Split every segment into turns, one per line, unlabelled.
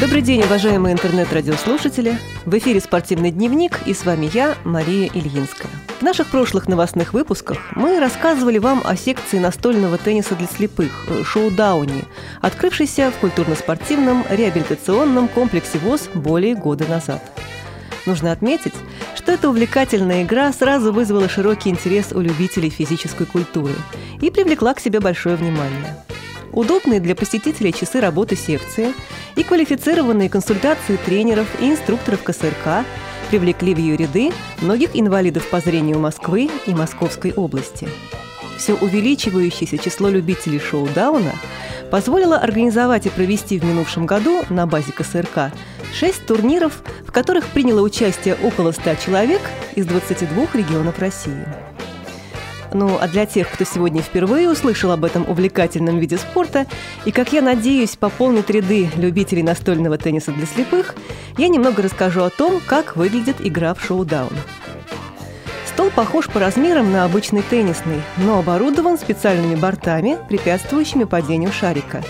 Добрый день, уважаемые интернет-радиослушатели. В эфире «Спортивный дневник» и с вами я, Мария Ильинская. В наших прошлых новостных выпусках мы рассказывали вам о секции настольного тенниса для слепых «Шоу-дауни», открывшейся в культурно-спортивном реабилитационном комплексе ВОЗ более года назад. Нужно отметить, что эта увлекательная игра сразу вызвала широкий интерес у любителей физической культуры и привлекла к себе большое внимание – удобные для посетителей часы работы секции и квалифицированные консультации тренеров и инструкторов КСРК привлекли в ее ряды многих инвалидов по зрению Москвы и Московской области. Все увеличивающееся число любителей шоу-дауна позволило организовать и провести в минувшем году на базе КСРК шесть турниров, в которых приняло участие около 100 человек из 22 регионов России. Ну, а для тех, кто сегодня впервые услышал об этом увлекательном виде спорта и, как я надеюсь, пополнит ряды любителей настольного тенниса для слепых, я немного расскажу о том, как выглядит игра в шоу-даун. Стол похож по размерам на обычный теннисный, но оборудован специальными бортами, препятствующими падению шарика.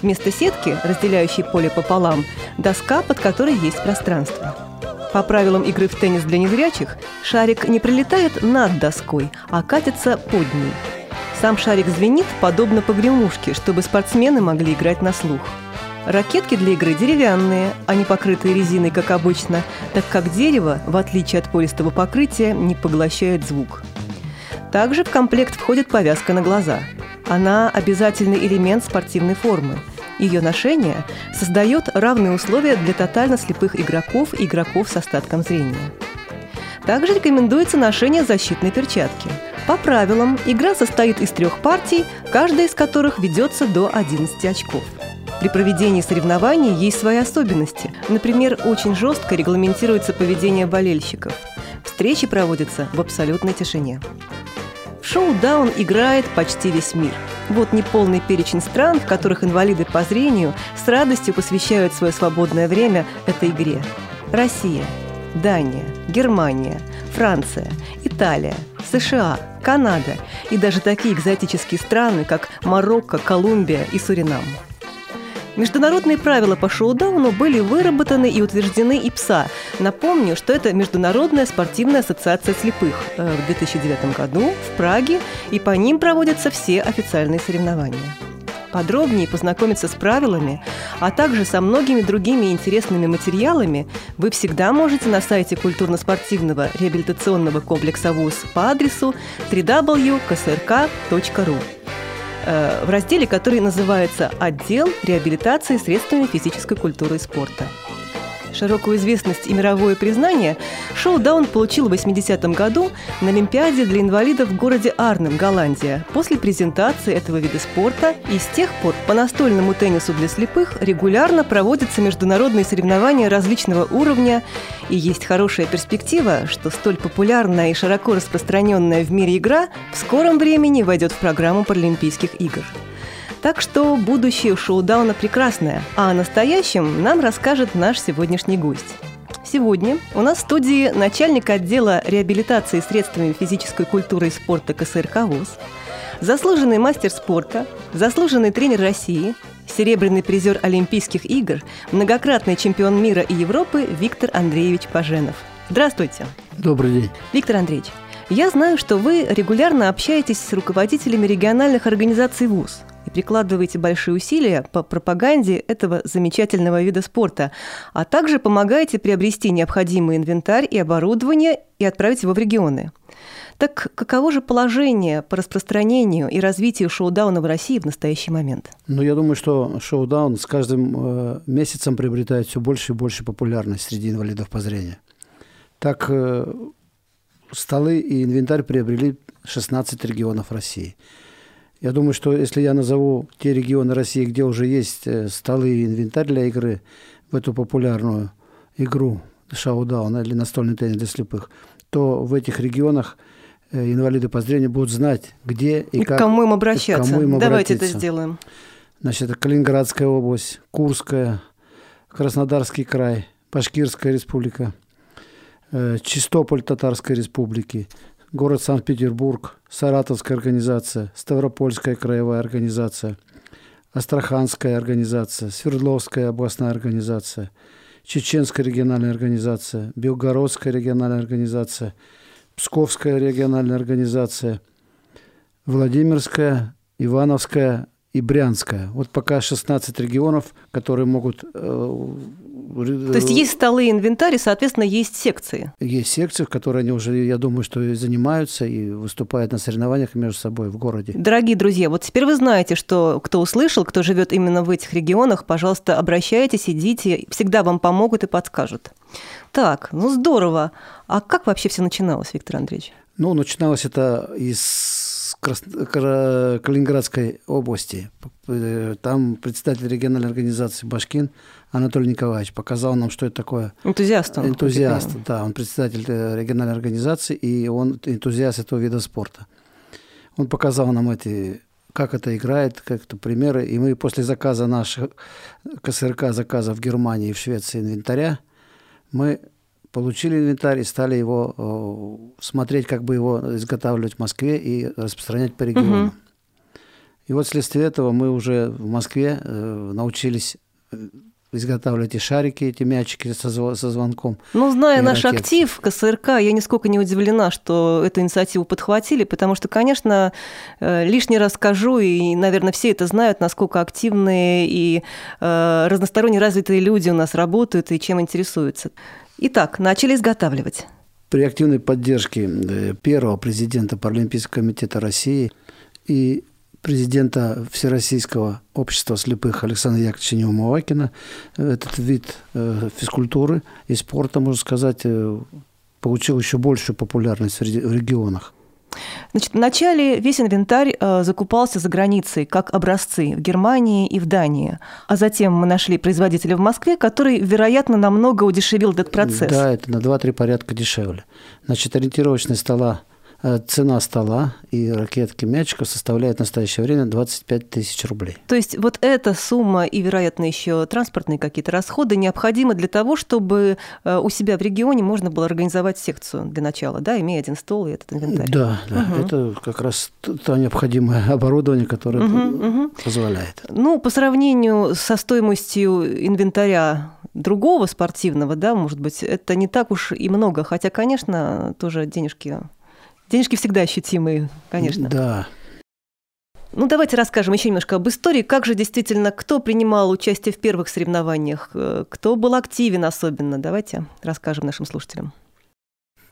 Вместо сетки, разделяющей поле пополам, доска, под которой есть пространство – по правилам игры в теннис для незрячих, шарик не пролетает над доской, а катится под ней. Сам шарик звенит, подобно погремушке, чтобы спортсмены могли играть на слух. Ракетки для игры деревянные, а не покрытые резиной, как обычно, так как дерево, в отличие от полистого покрытия, не поглощает звук. Также в комплект входит повязка на глаза. Она – обязательный элемент спортивной формы – ее ношение создает равные условия для тотально слепых игроков и игроков с остатком зрения. Также рекомендуется ношение защитной перчатки. По правилам, игра состоит из трех партий, каждая из которых ведется до 11 очков. При проведении соревнований есть свои особенности. Например, очень жестко регламентируется поведение болельщиков. Встречи проводятся в абсолютной тишине. В шоу «Даун» играет почти весь мир – вот неполный перечень стран, в которых инвалиды по зрению с радостью посвящают свое свободное время этой игре. Россия, Дания, Германия, Франция, Италия, США, Канада и даже такие экзотические страны, как Марокко, Колумбия и Суринам – Международные правила по шоу-дауну были выработаны и утверждены ИПСА. Напомню, что это Международная спортивная ассоциация слепых э, в 2009 году в Праге, и по ним проводятся все официальные соревнования. Подробнее познакомиться с правилами, а также со многими другими интересными материалами вы всегда можете на сайте культурно-спортивного реабилитационного комплекса ВУЗ по адресу www.ksrk.ru. Э, в разделе, который называется «Отдел реабилитации средствами физической культуры и спорта». Широкую известность и мировое признание шоу «Даун» получил в 80-м году на Олимпиаде для инвалидов в городе Арнем, Голландия, после презентации этого вида спорта, и с тех пор по настольному теннису для слепых регулярно проводятся международные соревнования различного уровня, и есть хорошая перспектива, что столь популярная и широко распространенная в мире игра в скором времени войдет в программу Паралимпийских игр. Так что будущее шоу-дауна прекрасное, а о настоящем нам расскажет наш сегодняшний гость. Сегодня у нас в студии начальник отдела реабилитации средствами физической культуры и спорта КСРК ВОЗ, заслуженный мастер спорта, заслуженный тренер России, серебряный призер Олимпийских игр, многократный чемпион мира и Европы Виктор Андреевич Паженов. Здравствуйте.
Добрый день.
Виктор Андреевич, я знаю, что вы регулярно общаетесь с руководителями региональных организаций ВУЗ и прикладываете большие усилия по пропаганде этого замечательного вида спорта, а также помогаете приобрести необходимый инвентарь и оборудование и отправить его в регионы. Так каково же положение по распространению и развитию шоу-дауна в России в настоящий момент?
Ну, я думаю, что шоу-даун с каждым э, месяцем приобретает все больше и больше популярность среди инвалидов по зрению. Так, э, столы и инвентарь приобрели 16 регионов России – я думаю, что если я назову те регионы России, где уже есть э, столы и инвентарь для игры в эту популярную игру шоу-даун или настольный теннис для слепых, то в этих регионах э, инвалиды по зрению будут знать, где и,
и
как.
К кому им обращаться.
Кому им
Давайте это сделаем.
Значит, это Калининградская область, Курская, Краснодарский край, Башкирская республика, э, Чистополь Татарской республики, город Санкт-Петербург, Саратовская организация, Ставропольская краевая организация, Астраханская организация, Свердловская областная организация, Чеченская региональная организация, Белгородская региональная организация, Псковская региональная организация, Владимирская, Ивановская и Брянская. Вот пока 16 регионов, которые могут... Э,
То есть есть столы и инвентарь, и, соответственно, есть секции?
Есть секции, в которые они уже, я думаю, что и занимаются, и выступают на соревнованиях между собой в городе.
Дорогие друзья, вот теперь вы знаете, что кто услышал, кто живет именно в этих регионах, пожалуйста, обращайтесь, идите, всегда вам помогут и подскажут. Так, ну здорово. А как вообще все начиналось, Виктор Андреевич?
Ну, начиналось это из Калининградской области. Там представитель региональной организации «Башкин» Анатолий Николаевич показал нам, что это такое.
Энтузиаст он.
Энтузиаст, да. Он представитель э, региональной организации, и он энтузиаст этого вида спорта. Он показал нам эти как это играет, как это примеры. И мы после заказа наших КСРК, заказа в Германии и в Швеции инвентаря, мы получили инвентарь и стали его э, смотреть, как бы его изготавливать в Москве и распространять по регионам. Угу. И вот вследствие этого мы уже в Москве э, научились э, изготавливать эти шарики, эти мячики со, со звонком.
Ну, зная наш актив КСРК, я нисколько не удивлена, что эту инициативу подхватили, потому что, конечно, лишний раз скажу, и, наверное, все это знают, насколько активные и разносторонне развитые люди у нас работают и чем интересуются. Итак, начали изготавливать.
При активной поддержке э, первого президента Паралимпийского комитета России и президента Всероссийского общества слепых Александра Яковлевича Неумывакина этот вид э, физкультуры и спорта, можно сказать, э, получил еще большую популярность в регионах.
Значит, вначале весь инвентарь э, закупался за границей, как образцы, в Германии и в Дании. А затем мы нашли производителя в Москве, который, вероятно, намного удешевил этот процесс.
Да, это на 2-3 порядка дешевле. Значит, ориентировочность стола цена стола и ракетки мячиков составляет в настоящее время 25 тысяч рублей.
То есть вот эта сумма и, вероятно, еще транспортные какие-то расходы необходимы для того, чтобы э, у себя в регионе можно было организовать секцию для начала, да, имея один стол и этот инвентарь.
Да, да. Угу. это как раз то необходимое оборудование, которое угу, угу. позволяет.
Ну, по сравнению со стоимостью инвентаря другого спортивного, да, может быть, это не так уж и много, хотя, конечно, тоже денежки Денежки всегда ощутимые, конечно.
Да.
Ну, давайте расскажем еще немножко об истории. Как же действительно, кто принимал участие в первых соревнованиях, э, кто был активен особенно? Давайте расскажем нашим слушателям.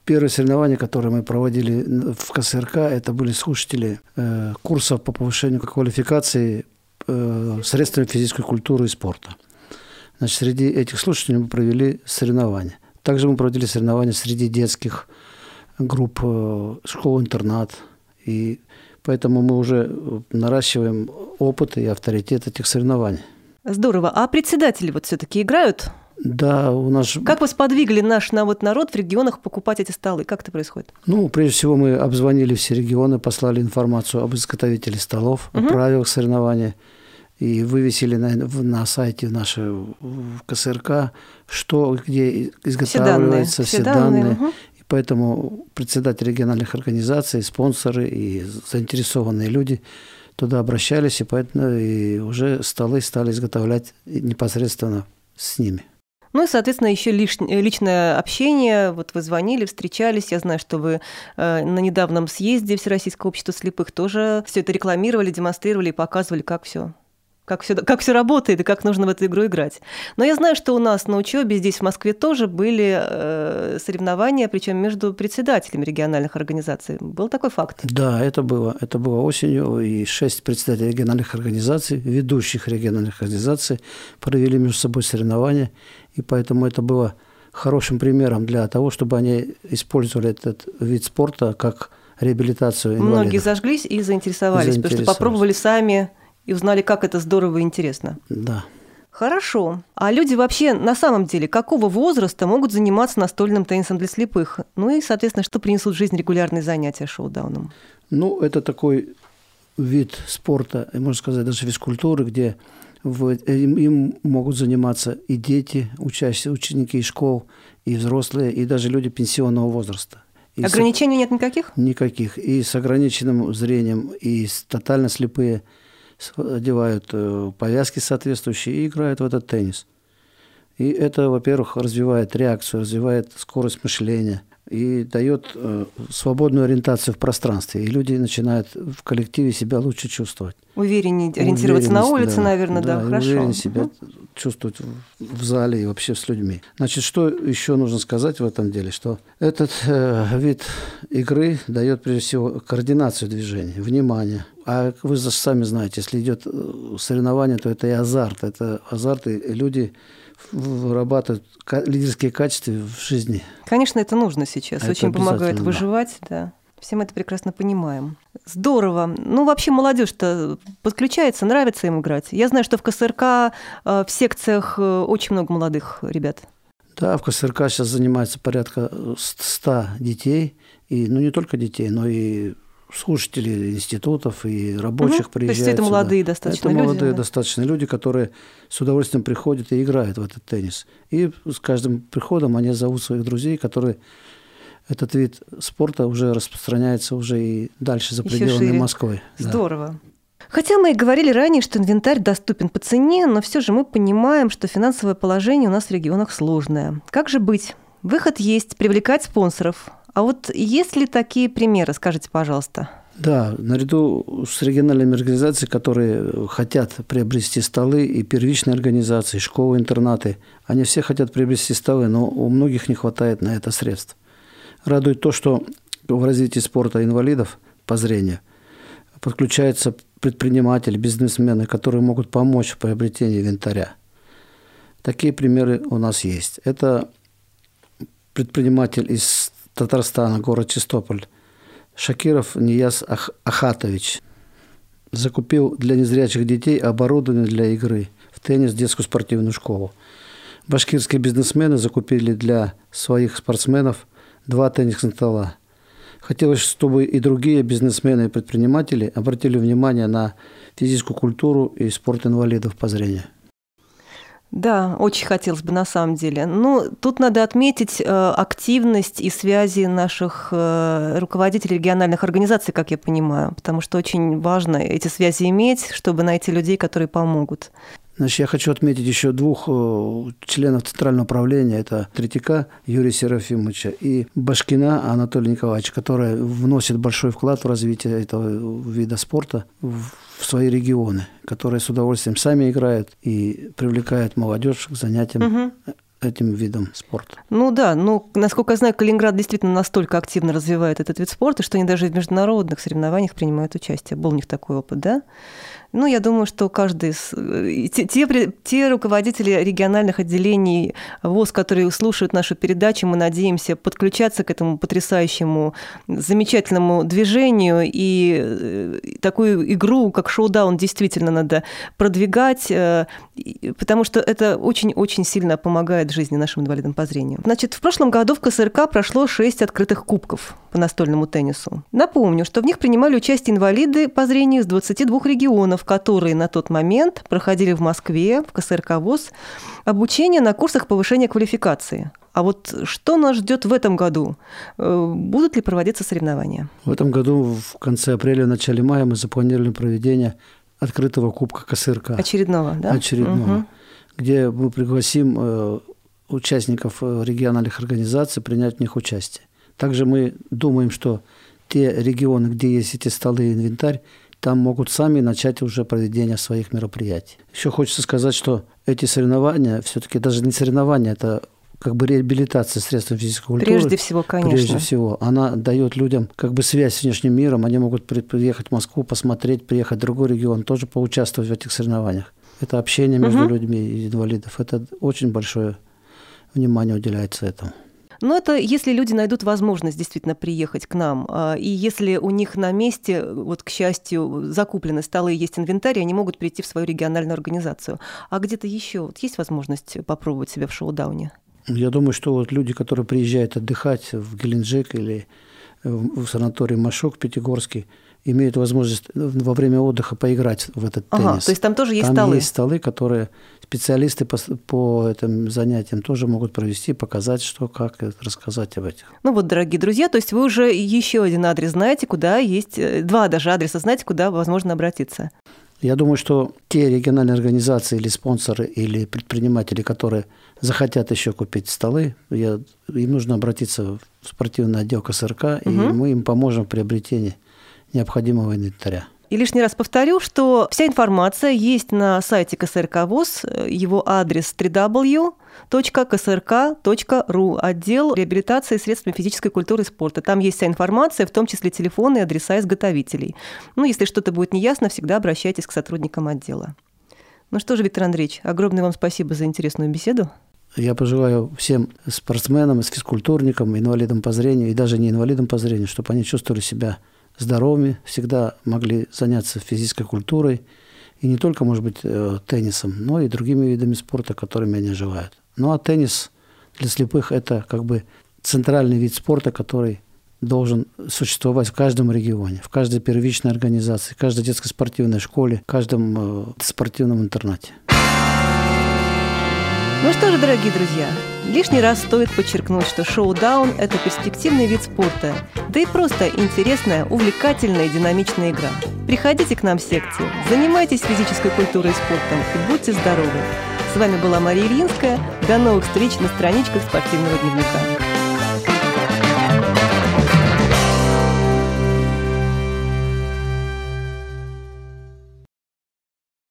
Первые соревнования, которые мы проводили в КСРК, это были слушатели э, курсов по повышению квалификации э, средствами физической культуры и спорта. Значит, среди этих слушателей мы провели соревнования. Также мы проводили соревнования среди детских групп э, школ-интернат. И поэтому мы уже наращиваем опыт и авторитет этих соревнований.
Здорово. А председатели вот все-таки играют?
Да, у нас...
Как вы сподвигли наш вот народ в регионах покупать эти столы? Как это происходит?
Ну, прежде всего, мы обзвонили все регионы, послали информацию об изготовителе столов, угу. о правилах соревнования и вывесили на, на сайте нашего КСРК, что где изготавливается, все данные, все данные, все данные. Угу. Поэтому председатели региональных организаций, спонсоры и заинтересованные люди туда обращались, и поэтому и уже столы стали изготовлять непосредственно с ними.
Ну и, соответственно, еще личное общение. Вот вы звонили, встречались. Я знаю, что вы э, на недавнем съезде Всероссийского общества слепых тоже все это рекламировали, демонстрировали и показывали, как все как все, как все работает и как нужно в эту игру играть. Но я знаю, что у нас на учебе здесь, в Москве, тоже были э, соревнования, причем между председателями региональных организаций. Был такой факт?
Да, это было. Это было осенью, и шесть председателей региональных организаций, ведущих региональных организаций, провели между собой соревнования, и поэтому это было хорошим примером для того, чтобы они использовали этот вид спорта как реабилитацию инвалидов.
Многие зажглись и заинтересовались, заинтересовались. потому что попробовали сами и узнали, как это здорово и интересно.
Да.
Хорошо. А люди вообще на самом деле какого возраста могут заниматься настольным теннисом для слепых? Ну и, соответственно, что принесут в жизнь регулярные занятия шоу-дауном?
Ну, это такой вид спорта, можно сказать, даже физкультуры, где в, им, им могут заниматься и дети, учащиеся, ученики из школ, и взрослые, и даже люди пенсионного возраста.
И Ограничений с... нет никаких?
Никаких. И с ограниченным зрением, и с тотально слепые – одевают э, повязки соответствующие и играют в этот теннис. И это, во-первых, развивает реакцию, развивает скорость мышления – и дает э, свободную ориентацию в пространстве. И люди начинают в коллективе себя лучше чувствовать.
Увереннее ориентироваться на улице, да, наверное, да, да хорошо.
Увереннее себя угу. чувствовать в, зале и вообще с людьми. Значит, что еще нужно сказать в этом деле? Что этот э, вид игры дает, прежде всего, координацию движения, внимание. А вы сами знаете, если идет э, соревнование, то это и азарт. Это азарт, и люди вырабатывают лидерские качества в жизни.
Конечно, это нужно сейчас. Это Очень помогает выживать, да. Все мы это прекрасно понимаем. Здорово. Ну, вообще молодежь-то подключается, нравится им играть. Я знаю, что в КСРК э, в секциях э, очень много молодых ребят.
Да, в КСРК сейчас занимается порядка 100 детей. И, ну, не только детей, но и слушатели институтов и рабочих угу. приезжают. То есть
это сюда. молодые достаточно
это
люди?
молодые да? достаточно люди, которые с удовольствием приходят и играют в этот теннис. И с каждым приходом они зовут своих друзей, которые этот вид спорта уже распространяется уже и дальше за пределами Москвы.
Здорово. Да. Хотя мы и говорили ранее, что инвентарь доступен по цене, но все же мы понимаем, что финансовое положение у нас в регионах сложное. Как же быть? Выход есть – привлекать спонсоров, а вот есть ли такие примеры, скажите, пожалуйста?
Да, наряду с региональными организациями, которые хотят приобрести столы, и первичные организации, школы, интернаты, они все хотят приобрести столы, но у многих не хватает на это средств. Радует то, что в развитии спорта инвалидов по зрению подключаются предприниматели, бизнесмены, которые могут помочь в приобретении инвентаря. Такие примеры у нас есть. Это предприниматель из Татарстана, город Чистополь, Шакиров Нияз Ах- Ахатович закупил для незрячих детей оборудование для игры в теннис детскую спортивную школу. Башкирские бизнесмены закупили для своих спортсменов два теннисных стола. Хотелось, чтобы и другие бизнесмены и предприниматели обратили внимание на физическую культуру и спорт инвалидов по зрению.
Да, очень хотелось бы на самом деле. Ну, тут надо отметить э, активность и связи наших э, руководителей региональных организаций, как я понимаю, потому что очень важно эти связи иметь, чтобы найти людей, которые помогут.
Значит, я хочу отметить еще двух э, членов Центрального управления. Это Третьяка Юрия Серафимовича и Башкина Анатолия Николаевича, которые вносят большой вклад в развитие этого вида спорта в свои регионы, которые с удовольствием сами играют и привлекают молодежь к занятиям угу этим видом спорта.
Ну да, ну, насколько я знаю, Калининград действительно настолько активно развивает этот вид спорта, что они даже в международных соревнованиях принимают участие. Был у них такой опыт, да? Ну, я думаю, что каждый. Э, те, те, те руководители региональных отделений ВОЗ, которые слушают нашу передачу, мы надеемся подключаться к этому потрясающему, замечательному движению. И э, такую игру, как шоу-даун, действительно надо продвигать, э, потому что это очень-очень сильно помогает жизни нашим инвалидам по зрению. Значит, в прошлом году в КСРК прошло шесть открытых кубков по настольному теннису. Напомню, что в них принимали участие инвалиды по зрению из 22 регионов, которые на тот момент проходили в Москве, в КСРК ВОЗ, обучение на курсах повышения квалификации. А вот что нас ждет в этом году? Э, будут ли проводиться соревнования?
В этом году в конце апреля, начале мая мы запланировали проведение открытого кубка КСРК.
Очередного, да?
Очередного. Угу. Где мы пригласим э, участников э, региональных организаций принять в них участие. Также мы думаем, что те регионы, где есть эти столы и инвентарь, там могут сами начать уже проведение своих мероприятий. Еще хочется сказать, что эти соревнования, все-таки даже не соревнования, это как бы реабилитация средств физической культуры.
Прежде всего, конечно.
Прежде всего. Она дает людям как бы связь с внешним миром. Они могут приехать в Москву, посмотреть, приехать в другой регион, тоже поучаствовать в этих соревнованиях. Это общение между угу. людьми и инвалидов. Это очень большое внимание уделяется этому.
Но это если люди найдут возможность действительно приехать к нам, а, и если у них на месте, вот, к счастью, закуплены столы и есть инвентарь, они могут прийти в свою региональную организацию. А где-то еще вот есть возможность попробовать себя в шоу-дауне?
Я думаю, что вот люди, которые приезжают отдыхать в Геленджик или в санаторий Машок Пятигорский, имеют возможность во время отдыха поиграть в этот ага, теннис.
То есть там тоже есть
там
столы?
есть столы, которые специалисты по, по этим занятиям тоже могут провести, показать, что, как, рассказать об этих.
Ну вот, дорогие друзья, то есть вы уже еще один адрес знаете, куда есть, э, два даже адреса знаете, куда возможно обратиться.
Я думаю, что те региональные организации или спонсоры, или предприниматели, которые захотят еще купить столы, я, им нужно обратиться в спортивный отдел КСРК, угу. и мы им поможем в приобретении необходимого инвентаря.
И лишний раз повторю, что вся информация есть на сайте КСРК ВОЗ, его адрес www.ksrk.ru, отдел реабилитации средствами физической культуры и спорта. Там есть вся информация, в том числе телефоны и адреса изготовителей. Ну, если что-то будет неясно, всегда обращайтесь к сотрудникам отдела. Ну что же, Виктор Андреевич, огромное вам спасибо за интересную беседу.
Я пожелаю всем спортсменам, физкультурникам, инвалидам по зрению и даже не инвалидам по зрению, чтобы они чувствовали себя здоровыми, всегда могли заняться физической культурой, и не только, может быть, э, теннисом, но и другими видами спорта, которыми они желают. Ну а теннис для слепых – это как бы центральный вид спорта, который должен существовать в каждом регионе, в каждой первичной организации, в каждой детской спортивной школе, в каждом э, спортивном интернате.
Ну что же, дорогие друзья, лишний раз стоит подчеркнуть, что шоу-даун – это перспективный вид спорта, да и просто интересная, увлекательная и динамичная игра. Приходите к нам в секцию, занимайтесь физической культурой и спортом и будьте здоровы. С вами была Мария Ильинская. До новых встреч на страничках спортивного дневника.